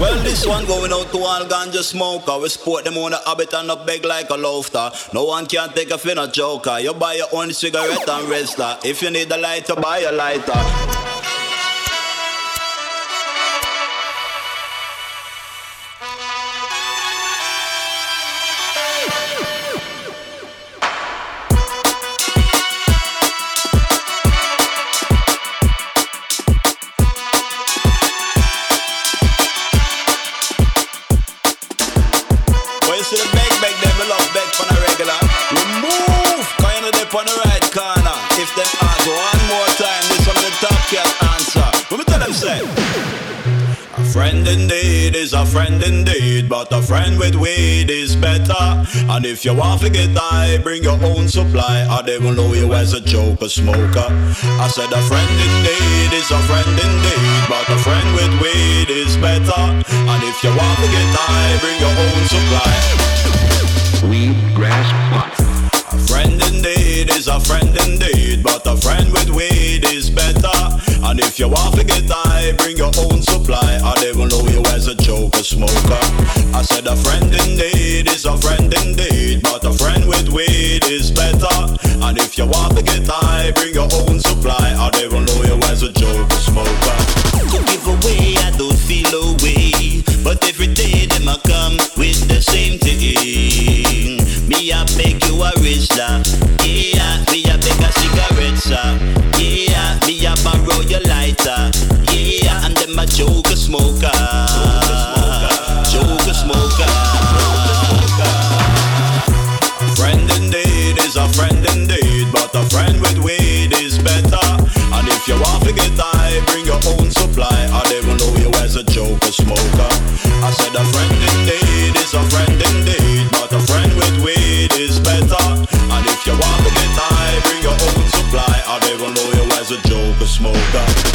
Well, this one going out to all ganja smoker. We sport them on the habit and not beg like a loafer. No one can take a fin a joker. You buy your own cigarette and rester. If you need a lighter, buy a lighter. If you want to get high, bring your own supply, I will know you as a joker smoker. I said a friend indeed is a friend indeed, but a friend with weed is better. And if you want to get high, bring your own supply. Weed, grass, pot. Indeed is a friend indeed, but a friend with weed is better. And if you want to get high, bring your own supply, they will know you as a joker smoker. I said a friend indeed is a friend indeed, but a friend with weed is better. And if you want to get high, bring your own supply, they will know you as a joker smoker. To give away, I don't feel away, but every day them I come with the same thing. Me I make you a rich yeah. Me I make a cigarette, sir borrow your lighter. Yeah, and then my joker smoker. Joker smoker. A friend indeed is a friend indeed, but a friend with weed is better. And if you want to get high, bring your own supply, they will know you as a joker smoker. I said a friend indeed is a friend indeed, you want to get high, bring your own supply, or they will know you as a joker smoker.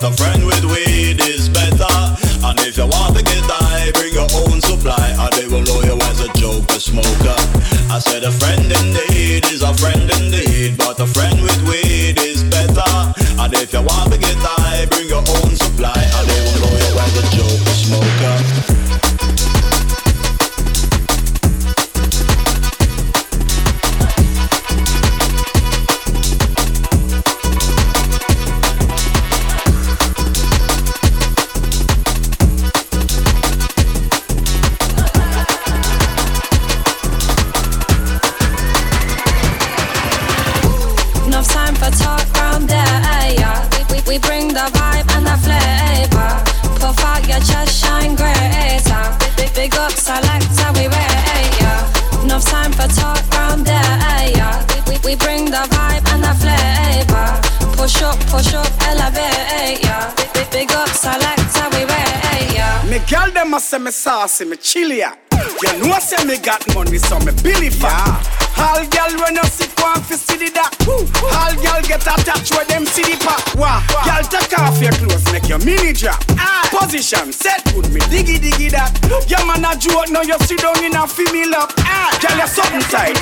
But a friend with weed is better. And if you want saucy, me chilly, yeah. You know I say me got money, so me billy fat. Yeah. All girl when you sick one fi see the that. All girl get attached with them see the pop. Wah, girl take off your clothes, make your mini drop. Ah. Position set, put me diggy diggy that. Your man a joke, now you sit down in a female up. Ah. Girl you something tight,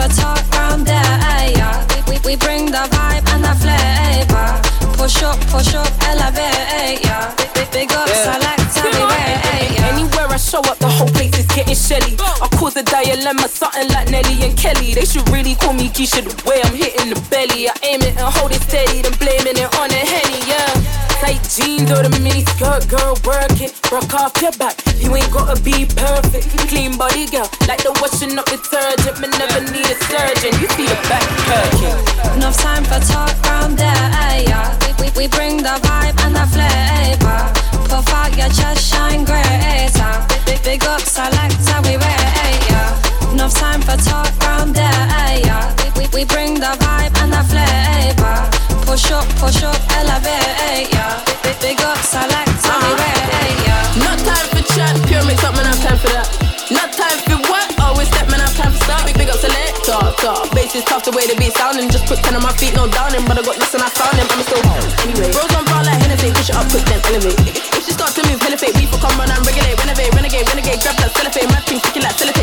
never talk round there. Eh, yeah. We, we, we bring the vibe and the flavor. Push up, push up, elevate. Eh, yeah. Big, ups, yeah. I like to Anywhere I show up, the whole place is getting shelly. I cause a dilemma, something like Nelly and Kelly. They should really call me Geisha the way I'm hitting the belly. I aim it and hold it steady, then blaming it on the henny jeans or the mini skirt, girl, work it. Rock off your back, you ain't gotta be perfect. Clean body, girl, like the washing up detergent. Me never need a surgeon. You see the back curtain. Enough time for talk round there, eh, yeah. We, we, we bring the vibe and the flavor. Puff out your chest, shine greater. Big, big up, selector, we rate, eh, yeah. Enough time for talk round there, eh, yeah. We, we, we bring the vibe and the flavor. Push up, push up, elevate, yeah. Talk. Bass is tough, the way the beat sounding. Just put 10 on my feet, no downing. But I got listen, I found him, I'm still Anyway, bros on bar like Hennessy, push it up, quick, then elevate. If she start to move, fake, beef will come run and regulate. Renovate, renegade, renegade, grab that cellophane, mad thing, stick it like sellotape.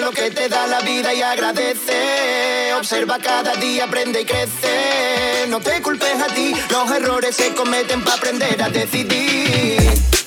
Lo que te da la vida y agradece. Observa cada día, aprende y crece. No te culpes a ti, los errores se cometen para aprender a decidir.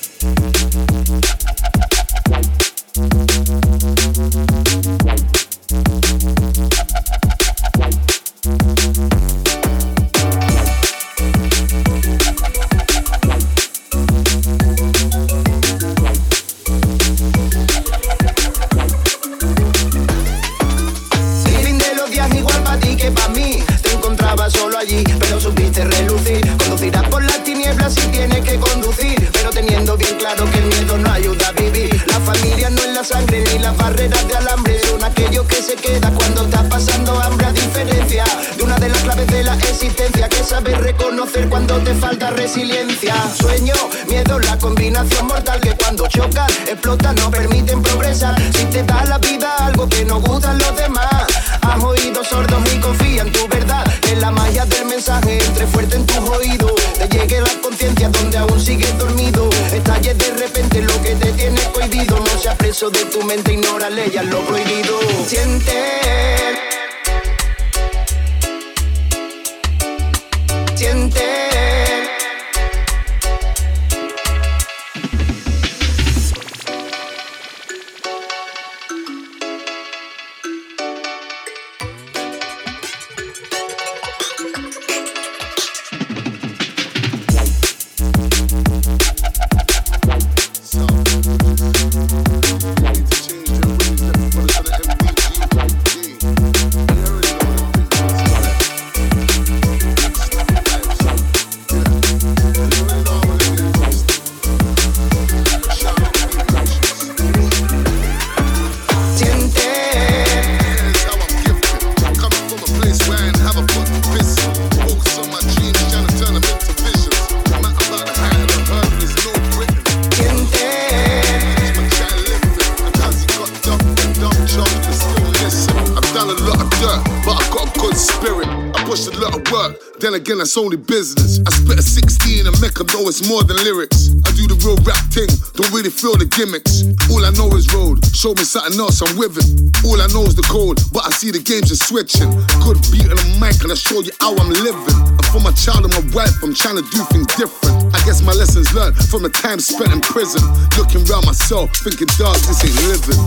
Only business. I spit a 16 and make them know it's more than lyrics. I do the real rap thing, don't really feel the gimmicks. All I know is road, show me something else, I'm with it. All I know is the code, but I see the games are switching. Good beat on the mic, and I show you how I'm living. And for my child and my wife, I'm trying to do things different. I guess my lessons learned from the time spent in prison. Looking around myself, thinking, dog, this ain't living.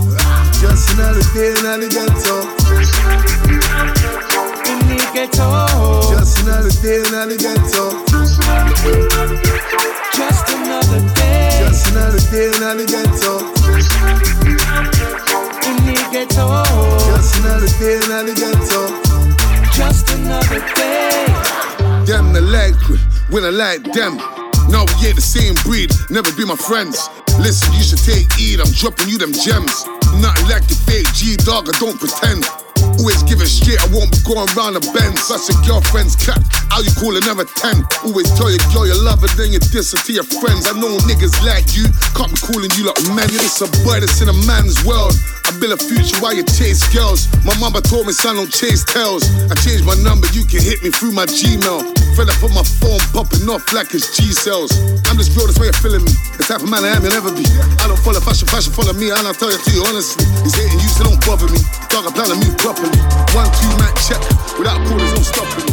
Just another day, another ghetto the ghetto. Just another day in the ghetto. Just another day. Just another day in the ghetto. In the ghetto. Just another day in the ghetto. Just another day. Them the leg when I like them. No, we ain't the same breed, never be my friends. Listen, you should take heed, I'm dropping you them gems. Nothing like the fake G dog, I don't pretend. Always give it straight, I won't be going round the bend. Plus your girlfriend's cat, how you call another 10? Always tell your girl you love her, then you diss her to your friends. I know niggas like you, can't be calling you like man. You're just a boy that's in a man's world. I build a future while you chase girls. My mama told me, son, don't chase tails. I changed my number, you can hit me through my Gmail. Fed up on my phone, popping off like it's G cells. I'm just real, that's why you're feeling me. The type of man I am, you'll never be. I don't follow fashion, fashion follow me, and I'll tell you to you honestly. He's hating you, so don't bother me. Dog, I plan to move properly. One, two, man, check. Without a call, there's no stopping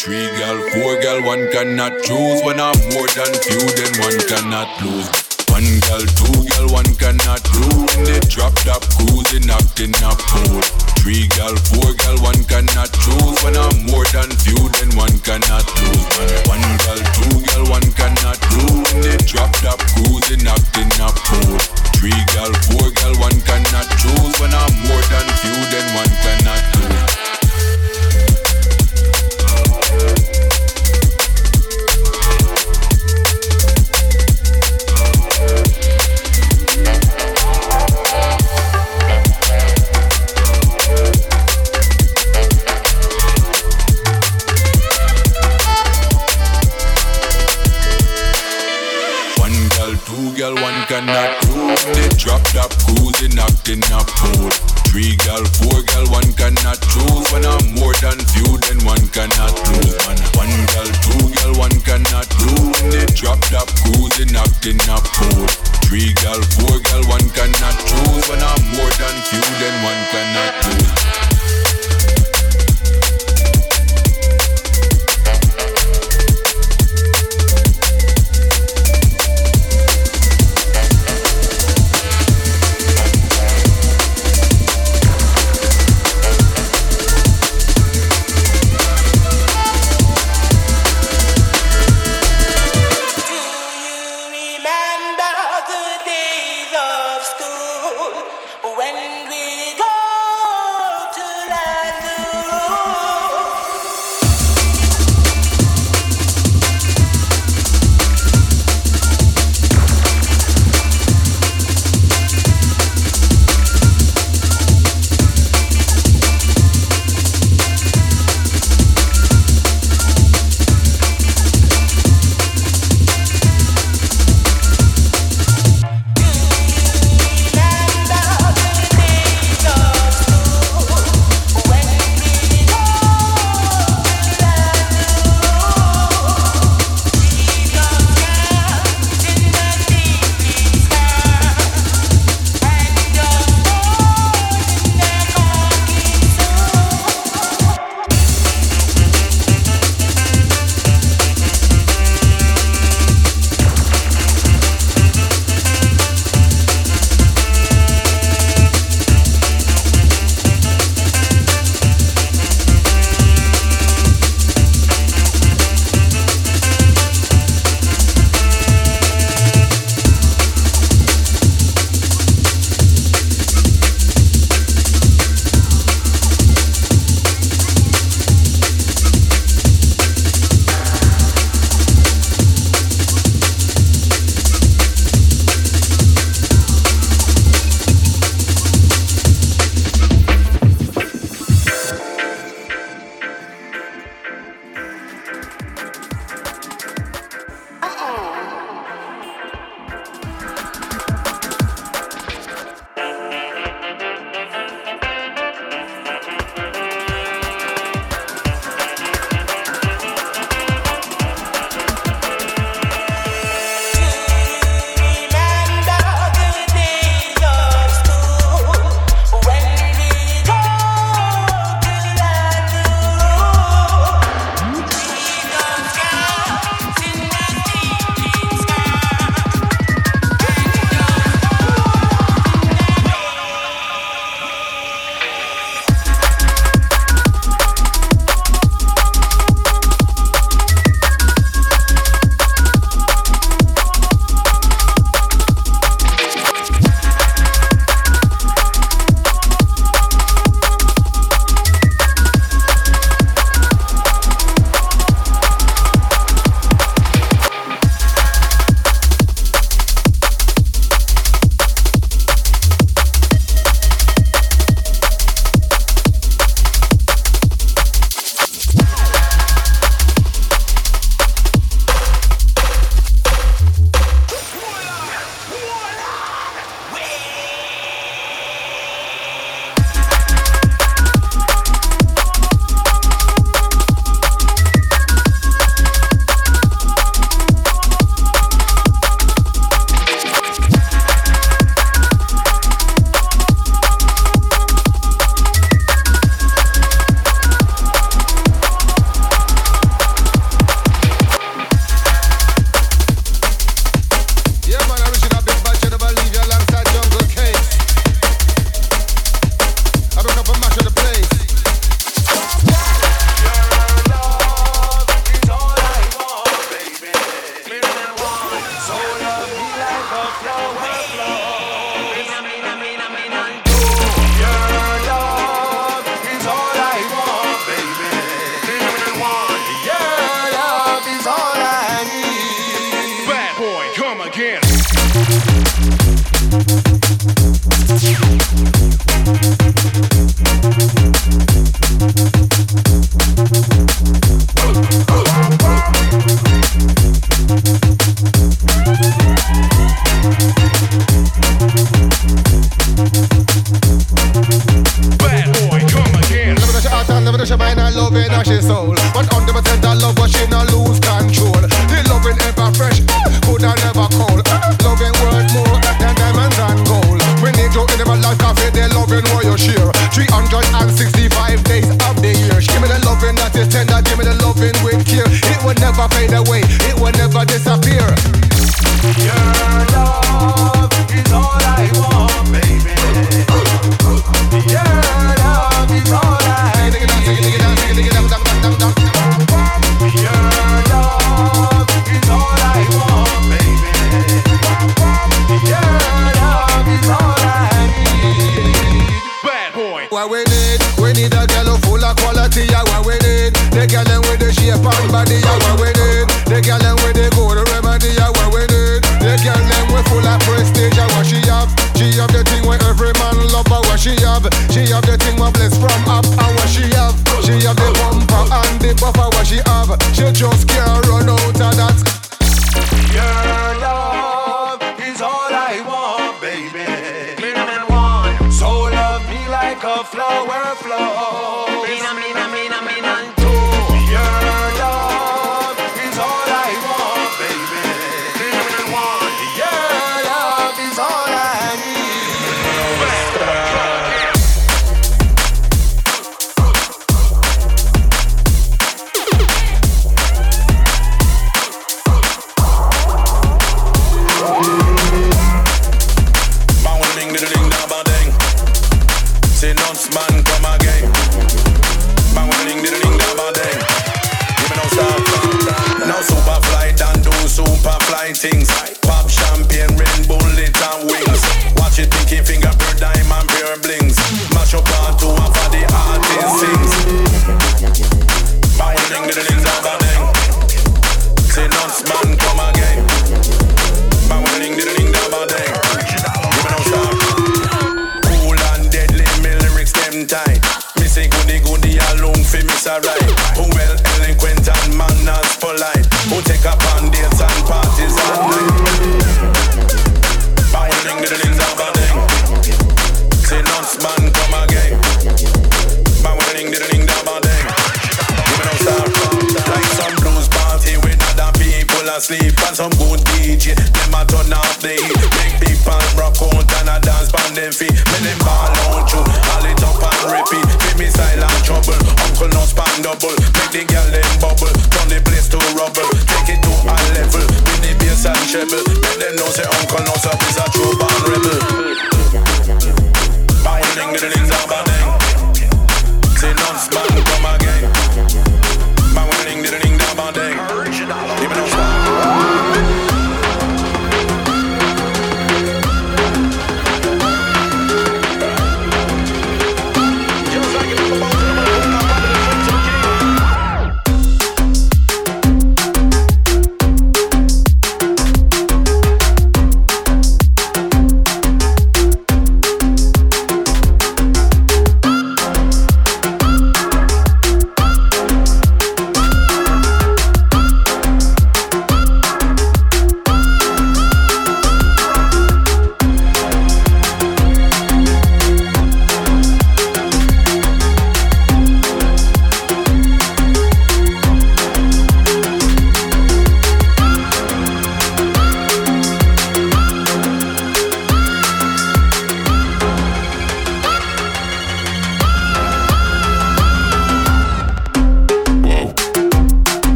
Three girl, four girl, one cannot choose. When I'm more than few, then one cannot lose. One girl, two girl, one cannot rule. They drop top cruising, knocked in a pool. Three girl, four girl, one cannot choose. When I'm more than few, then one cannot lose. One girl, two girl, one cannot rule. They drop top cruising, knocked in a pool. Three girl, four girl, one cannot choose. When I'm more than few, then one cannot lose. One cannot prove. They drop top cruising, acting a fool. Three girl, four girl, one cannot choose. When I'm more than few, then one cannot lose. Man, one girl, two girl, one cannot. When they drop top cruising, acting a fool. Three girl, four girl, one cannot choose. When I'm more than few, then one cannot lose.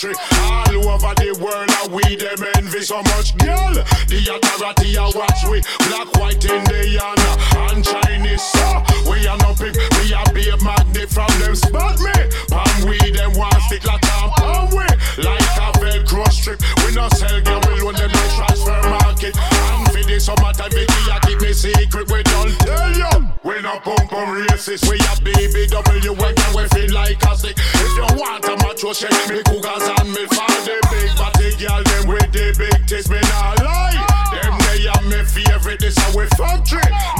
factory. All over the world, are we them envy so much, girl. The authority I watch we black, white, Indian and Chinese. Sir. We are no pick, we are be a magnet from them spot me. Palm we them one stick like a palm we like a velcro strip. We no sell, girl, we loan them no transfer market. And for this summertime, Vicky, I keep me secret. We don't tell you. We no pump pump racist. We a BBW, we can we feel like a stick retro check me cougars and me father big body girl them with the big tits me not lie. Them they are me favorite. This how we factory.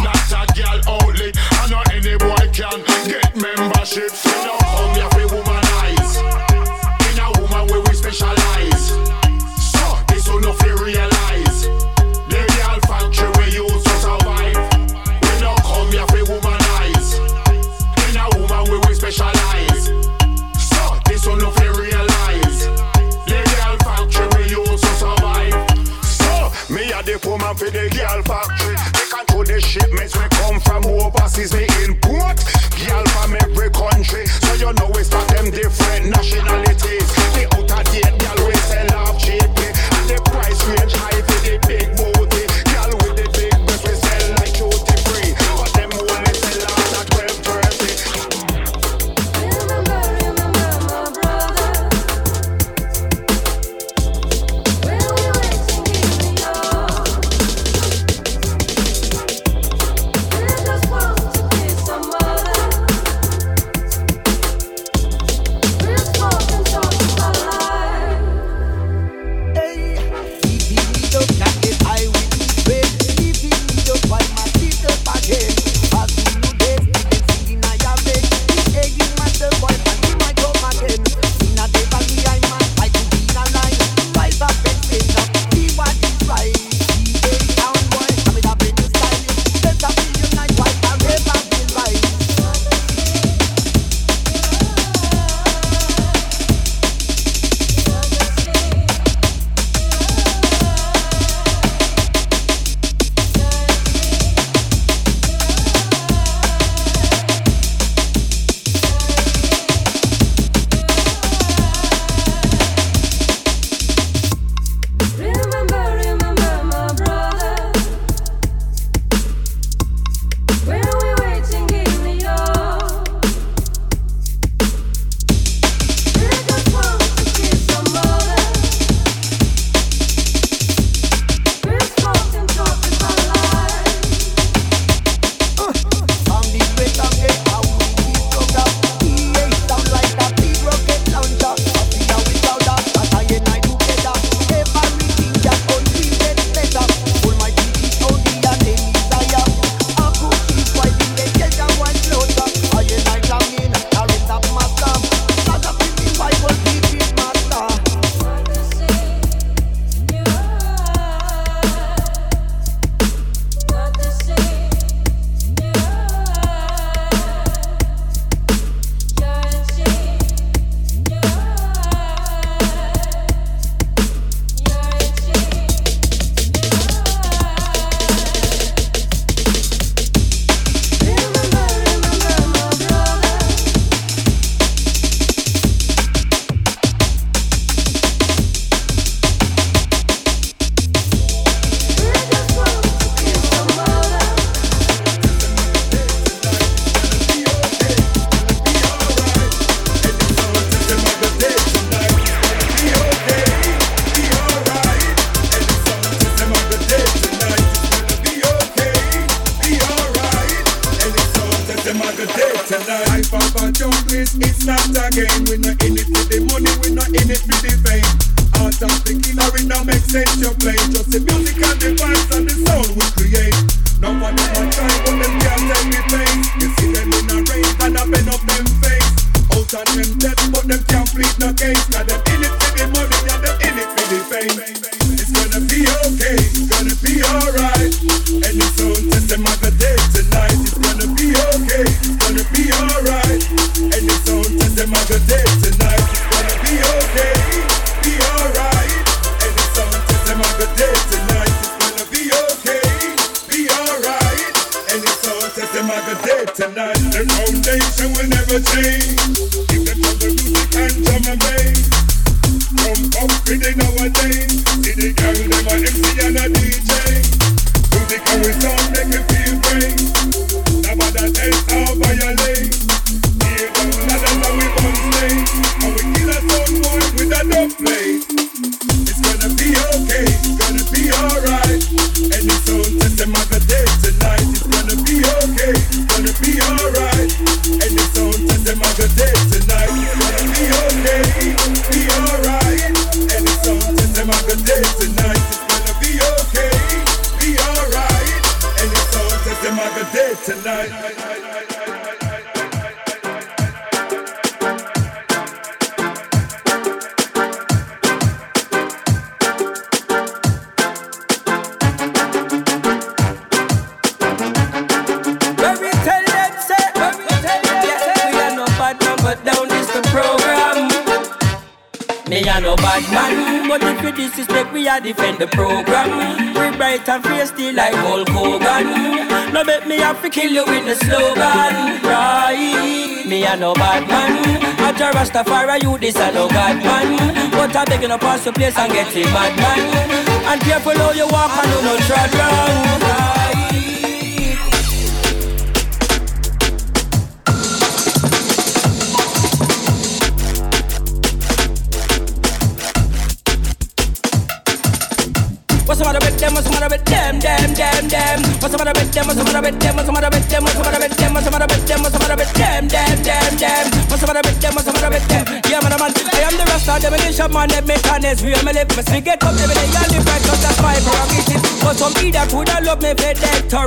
them like a dead tonight. The foundation will never change. If they come to music and drum and bass, come up with it nowadays. See the gang, them a MC and a DJ. Music always sound make you feel great. Nobody else are violate. Here goes another now we on stage, and we kill a sound boy with. It's gonna be okay. It's gonna be alright. A defend the program. We bright and still like Hulk Hogan. No bet me have to kill you with the slogan. Right? Me a no bad man. A Rastafari, you this a no God man. But I begging to pass your place and get it bad man. And careful how you walk and do no tread wrong. What's the matter with them? What's the matter with them? Them, them, them. What's the matter with them? What's the matter with them? What's the matter with them? What's the matter with them? What's the matter with them? What's the matter with them? Them, them, them. What's the matter with them? What's the matter with them? Yeah, man, man. I am the Rasta, the militia man, that make honest real. Me live, me get up every day and right, cause that's my prerogative. But some idiot would have love me for dead to.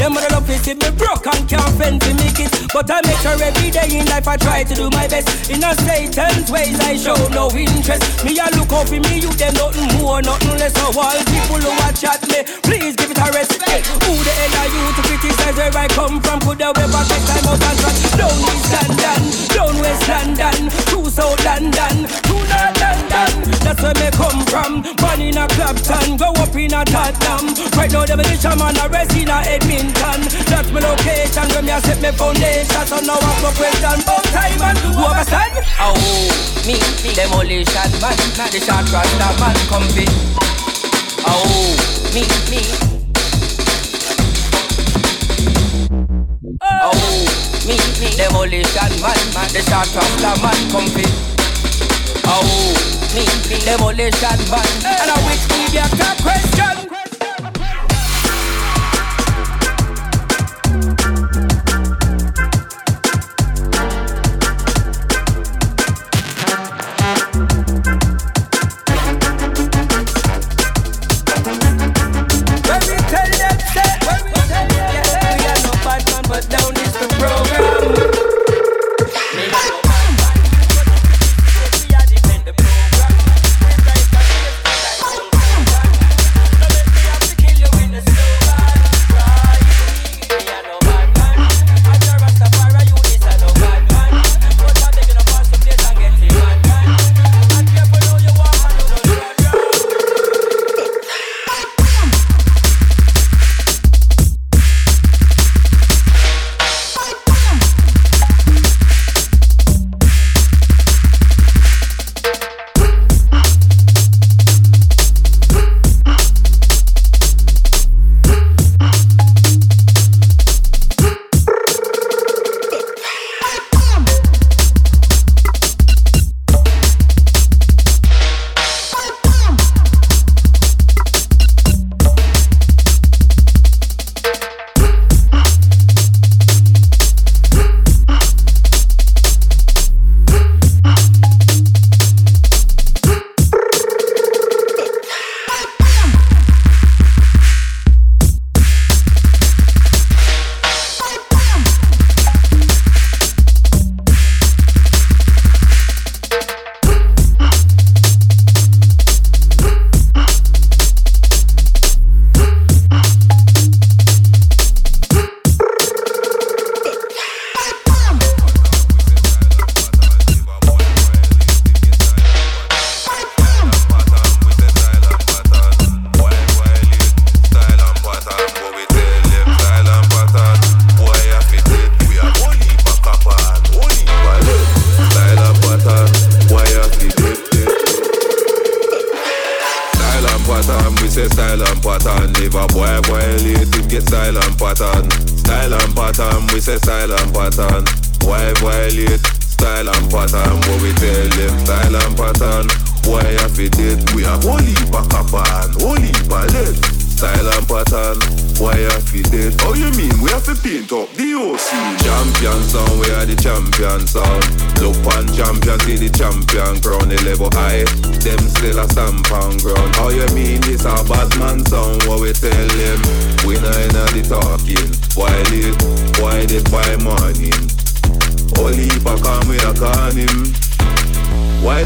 Them would love see me broke and can't fend to make it. But I make sure every day in life I try to do my best. In a Satan's ways, I show no interest. Me, I look out for me, you them nothing more, nothing less. So all people who watch at me, please give it a respect. Who the hell are you to criticize where I come from? Could have ever take time out and try? Down East London, down West London, to South London, to North London. That's where me come from. Born in a Clapton, go up in a Tottenham. Right now the militia man arrest in a Edmonton. That's my location where me a set me foundation. So now I'm no question about time and who understand? Oh, me, me, demolition man, the shot rasta man, come fit. Oh, me, me. Oh, me, me. Demolition man, man. The shot the man come fit. Oh, me, me. Demolition man. And I wish me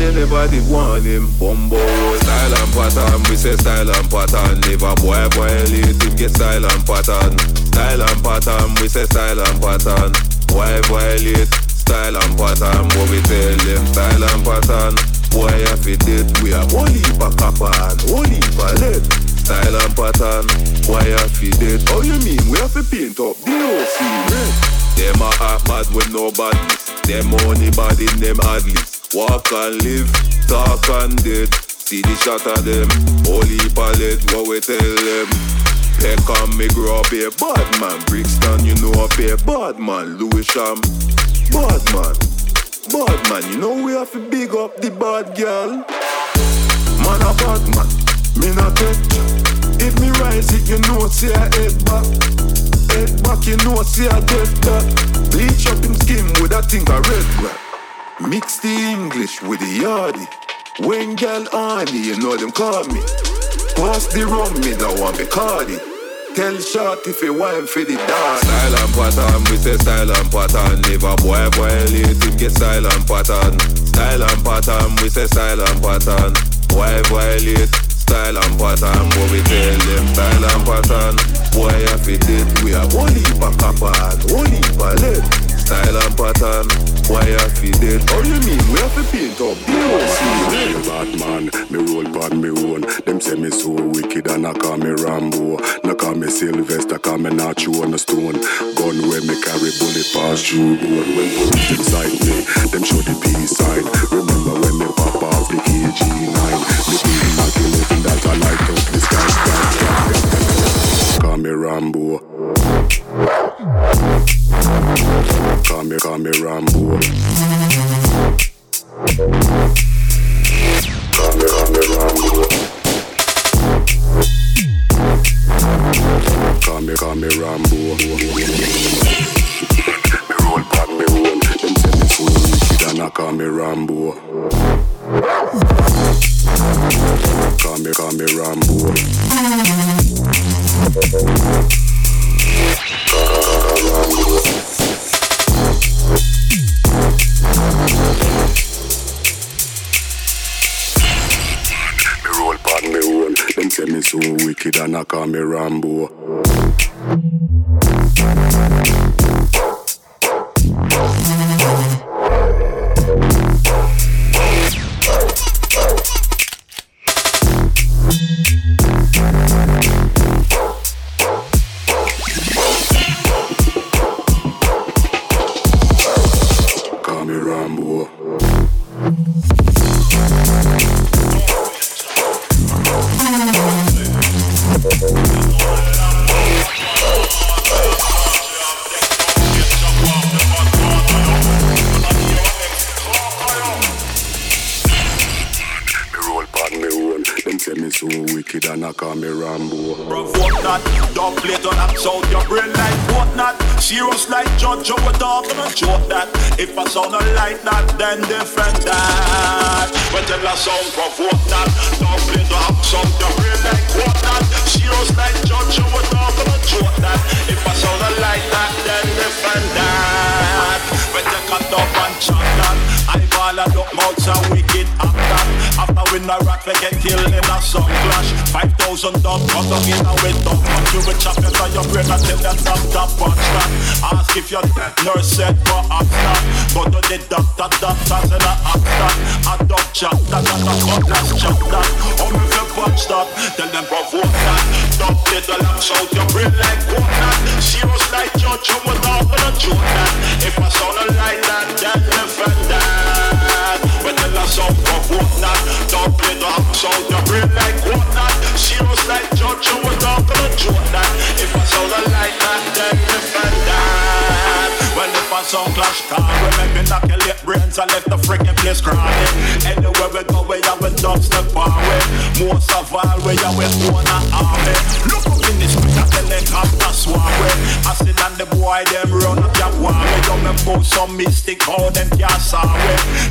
Anybody want him. Bumbo, style and pattern, we say style and pattern. If a boy violate him, get style and pattern. Style and pattern, we say style and pattern. Why violate? Style and pattern, what we tell him? style and pattern. Boy, if it did, we are only for copper and only for lead. Style and pattern, why if it did? Oh, you mean we have to paint up the whole scene? Them are hot mad with no badness. Them only bad in them adlets. Walk and live, talk and dead. See the shot of them, holy palette, what we tell them. Peck on me grow up a bad man. Brixton, you know up a bad man. Lewisham, bad man. Bad man, you know we have to big up the bad girl. Man a bad man, me not take If me rise it, you know see I head back. Head back, you know see I dead that. Bleach up him skin with a thing a red black. Mix the English with the yardy. When girl on you know them call me. Pass the rum, me don't want me cardi. Tell short if you want for the dance. Style and pattern, we say style and pattern. Never boy violate him, get style and pattern. Style and pattern, we say style and pattern. Boy violate, style and pattern. What we tell them, style and pattern. Boy, if it did, we are heap of copper and of lead. Style and pattern, why I feel dead? How you mean? We have to paint up the whole scene. Batman, me roll pon me own. Them say me so wicked and I call me Rambo. No call me Sylvester, call me Nacho on a stone. Gun where me carry bullet pass through road. When police inside me, them show the peace sign. Remember when me pop off the KG9. Me beat Mac 11 that I light up the sky, sky, sky. Call me Rambo. Call me, call me Rambo. Rambo. Call me, call me Rambo. Call me Rambo. Call me, Rambo. Wicked and I call me Rambo. Punch that, tell them provoke that. Dog did the laps out your brain like what that. Serious like judge, you will not gonna joke that. If I sound like that, then different that. When tell us sound provoke that. Dog play the laps out your brain like what that. Serious like judge, you will not gonna joke that. If I sound like that, then different that. When if I sound clash car, we make me knock your lip brains and left the freaking place crying. Anywhere we go, we have a dubstep away. Most of all, we have we own army. Look up in the street, a helicopter swam way. I sit and the boy them run up your war way. Young them both some mystic, how them can't saw.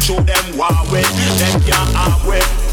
Show them why we, them can't way.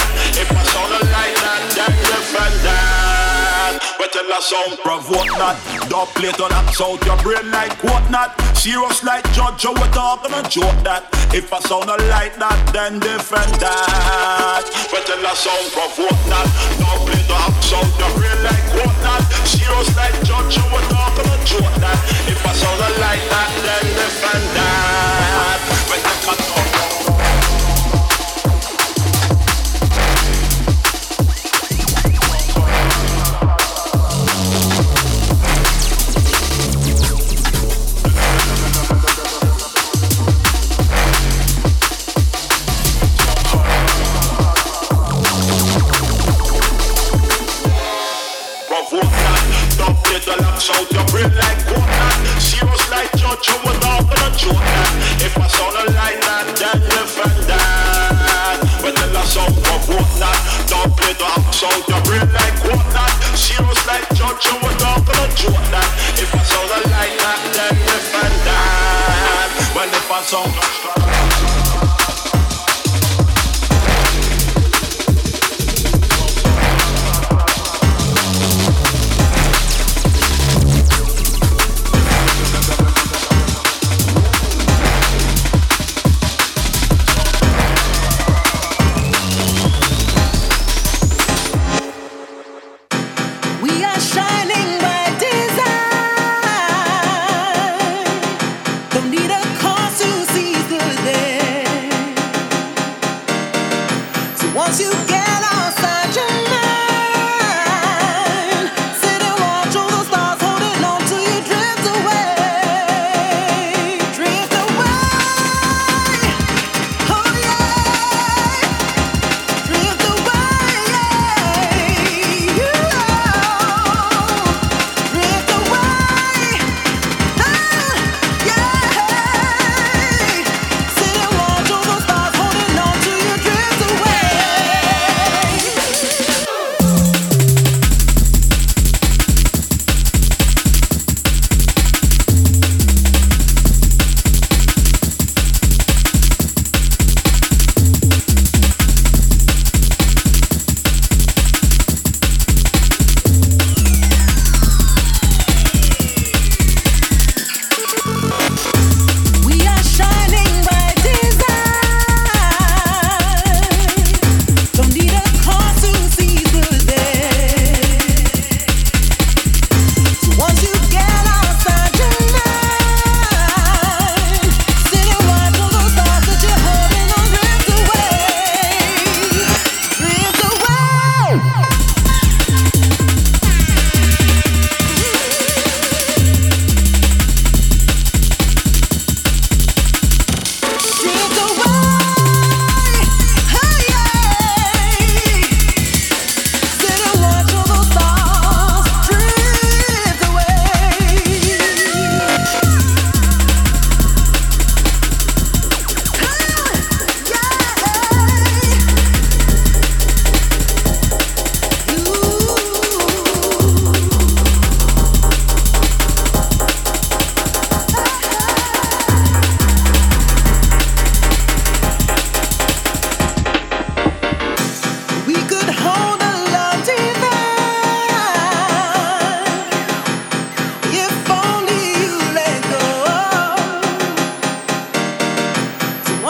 us sound provoke not. Dub plate on that out your brain like what not. Serious like judge, you would talk and joke that. If I sound a like that, then different that. But tell a sound provoke not. Dub plate on that out your brain like what not. Serious like judge, you would talk and joke that. If I sound a like that, then different that. But I can talk.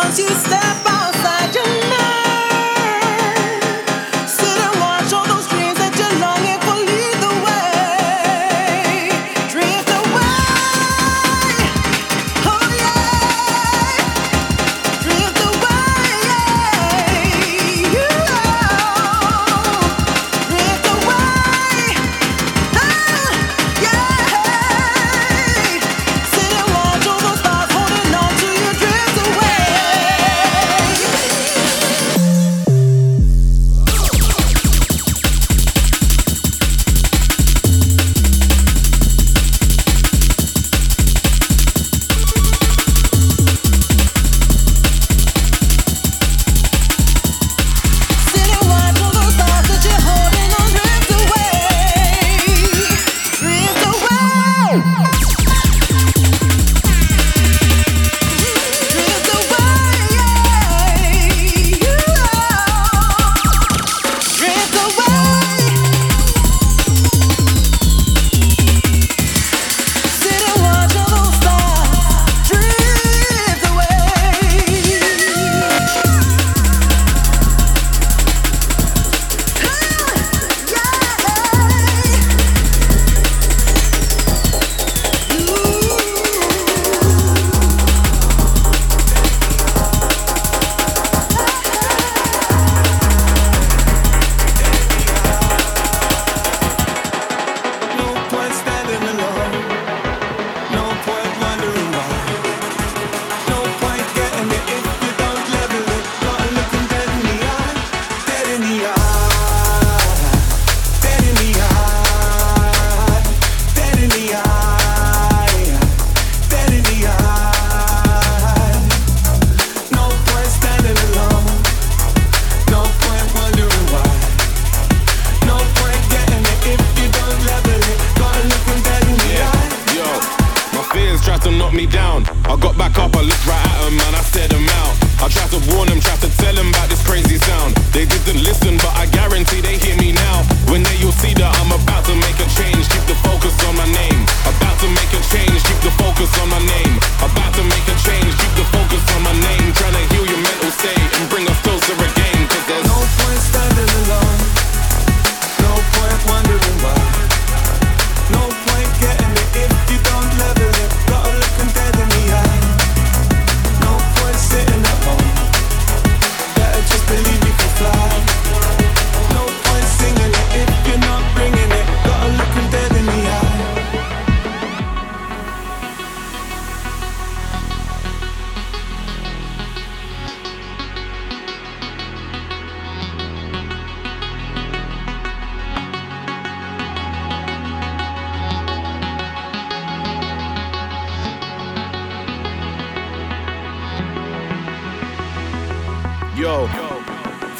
Once you step out.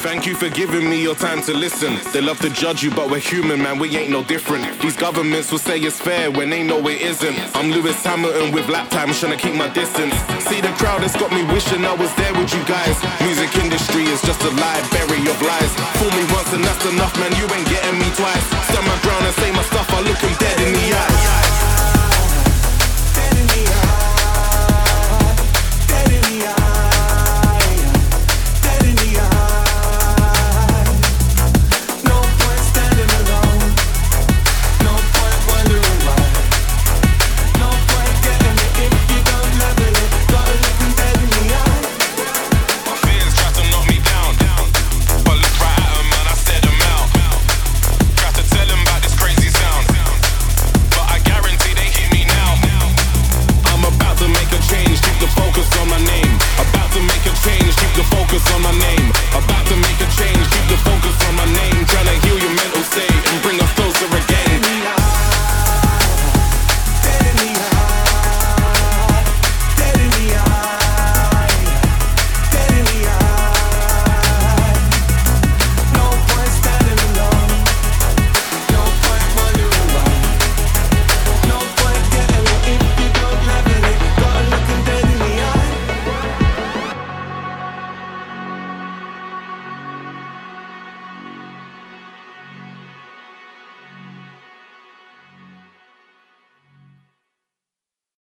Thank you for giving me your time to listen. They love to judge you, but we're human, man, we ain't no different. These governments will say it's fair when they know it isn't. I'm Lewis Hamilton with lap time, trying to keep my distance. See the crowd that's got me wishing I was there with you guys. Music industry is just a library of lies. Fool me once and that's enough, man, you ain't getting me twice. Stand my ground and say my stuff, I look him dead in the eye.